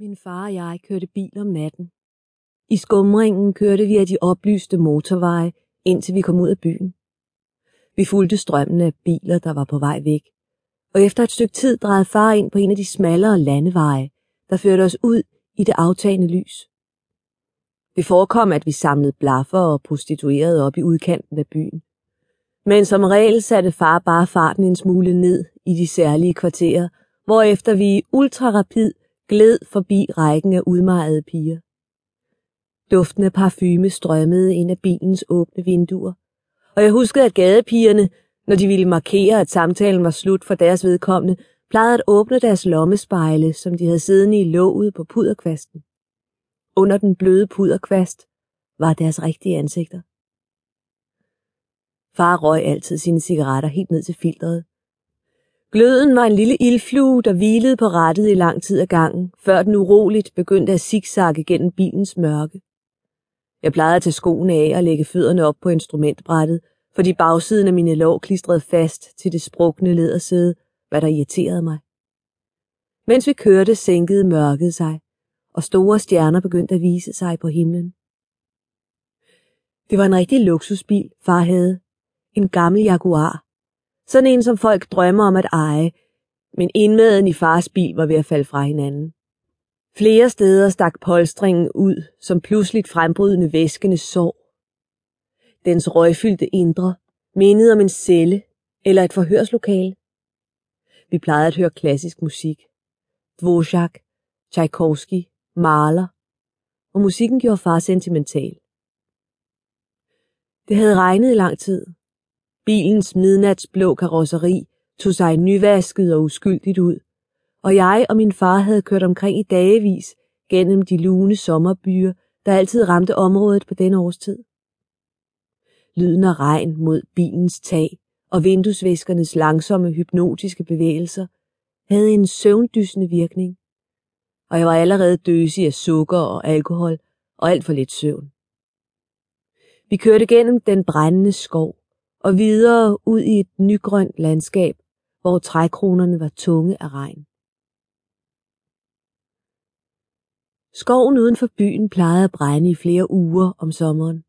Min far og jeg kørte bil om natten. I skumringen kørte vi af de oplyste motorveje, indtil vi kom ud af byen. Vi fulgte strømmen af biler, der var på vej væk, og efter et stykke tid drejede far ind på en af de smallere landeveje, der førte os ud i det aftagende lys. Det forekom, at vi samlede blaffer og prostituerede op i udkanten af byen. Men som regel satte far bare farten en smule ned i de særlige kvarterer, hvorefter vi ultrarapid gled forbi rækken af udmejede piger. Duften af parfume strømmede ind af bilens åbne vinduer, og jeg huskede, at gadepigerne, når de ville markere, at samtalen var slut for deres vedkommende, plejede at åbne deres lommespejle, som de havde siddende i låget på puderkvasten. Under den bløde puderkvast var deres rigtige ansigter. Far røg altid sine cigaretter helt ned til filteret, Gløden var en lille ildflue, der hvilede på rattet i lang tid ad gangen, før den uroligt begyndte at zigzagge gennem bilens mørke. Jeg plejede at tage skoene af og lægge fødderne op på instrumentbrættet, fordi bagsiden af mine lår klistrede fast til det sprukne lædersæde, hvad der irriterede mig. Mens vi kørte, sænkede mørket sig, og store stjerner begyndte at vise sig på himlen. Det var en rigtig luksusbil, far havde. En gammel Jaguar, sådan en, som folk drømmer om at eje, men indmaden i fars bil var ved at falde fra hinanden. Flere steder stak polstringen ud, som pludseligt frembrydende væskende sår. Dens røgfyldte indre mindede om en celle eller et forhørslokale. Vi plejede at høre klassisk musik. Dvorak, Tchaikovsky, Mahler, og musikken gjorde far sentimental. Det havde regnet i lang tid, Bilens midnatsblå karosseri tog sig nyvasket og uskyldigt ud, og jeg og min far havde kørt omkring i dagevis gennem de lune sommerbyer, der altid ramte området på denne årstid. Lyden af regn mod bilens tag og vinduesvæskernes langsomme hypnotiske bevægelser havde en søvndysende virkning, og jeg var allerede døsig af sukker og alkohol og alt for lidt søvn. Vi kørte gennem den brændende skov, og videre ud i et nygrønt landskab, hvor trækronerne var tunge af regn. Skoven uden for byen plejede at brænde i flere uger om sommeren.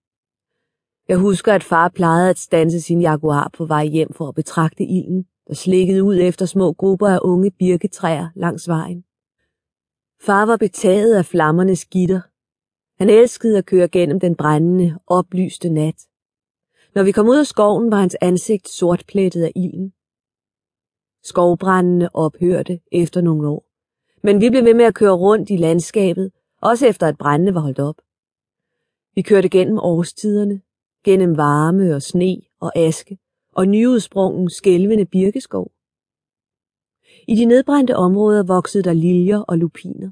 Jeg husker, at far plejede at stanse sin jaguar på vej hjem for at betragte ilden, der slikkede ud efter små grupper af unge birketræer langs vejen. Far var betaget af flammernes gitter. Han elskede at køre gennem den brændende, oplyste nat. Når vi kom ud af skoven, var hans ansigt sortplettet af ilden. Skovbrændene ophørte efter nogle år, men vi blev ved med at køre rundt i landskabet, også efter at brændene var holdt op. Vi kørte gennem årstiderne, gennem varme og sne og aske og nyudsprungen skælvende birkeskov. I de nedbrændte områder voksede der liljer og lupiner.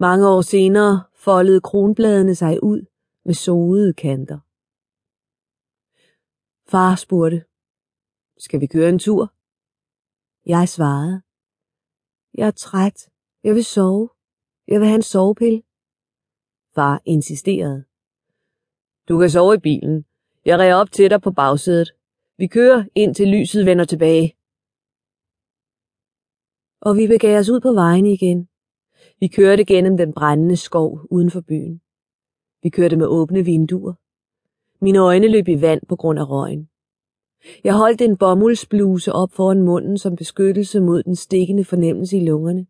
Mange år senere foldede kronbladene sig ud med sodede kanter. Far spurgte, skal vi køre en tur? Jeg svarede, jeg er træt. Jeg vil sove. Jeg vil have en sovepille. Far insisterede. Du kan sove i bilen. Jeg ræger op til dig på bagsædet. Vi kører ind til lyset vender tilbage. Og vi begav os ud på vejen igen. Vi kørte gennem den brændende skov uden for byen. Vi kørte med åbne vinduer. Mine øjne løb i vand på grund af røgen. Jeg holdt en bomuldsbluse op foran munden som beskyttelse mod den stikkende fornemmelse i lungerne.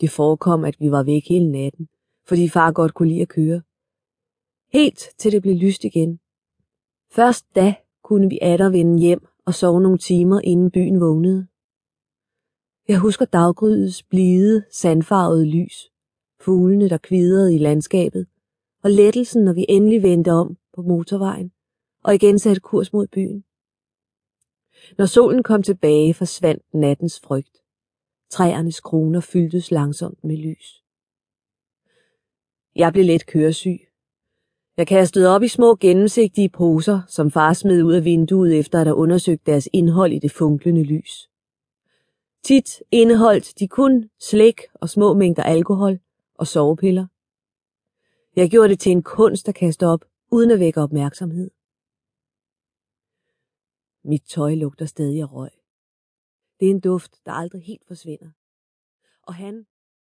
Det forekom, at vi var væk hele natten, fordi far godt kunne lide at køre. Helt til det blev lyst igen. Først da kunne vi atter vende hjem og sove nogle timer, inden byen vågnede. Jeg husker daggrydets blide, sandfarvede lys, fuglene, der kvidrede i landskabet, og lettelsen, når vi endelig vendte om på motorvejen og igen satte kurs mod byen. Når solen kom tilbage, forsvandt nattens frygt. Træernes kroner fyldtes langsomt med lys. Jeg blev let køresyg. Jeg kastede op i små gennemsigtige poser, som far smed ud af vinduet efter at have undersøgt deres indhold i det funklende lys. Tit indeholdt de kun slik og små mængder alkohol og sovepiller. Jeg gjorde det til en kunst at kaste op, uden at vække opmærksomhed. Mit tøj lugter stadig af røg. Det er en duft, der aldrig helt forsvinder. Og han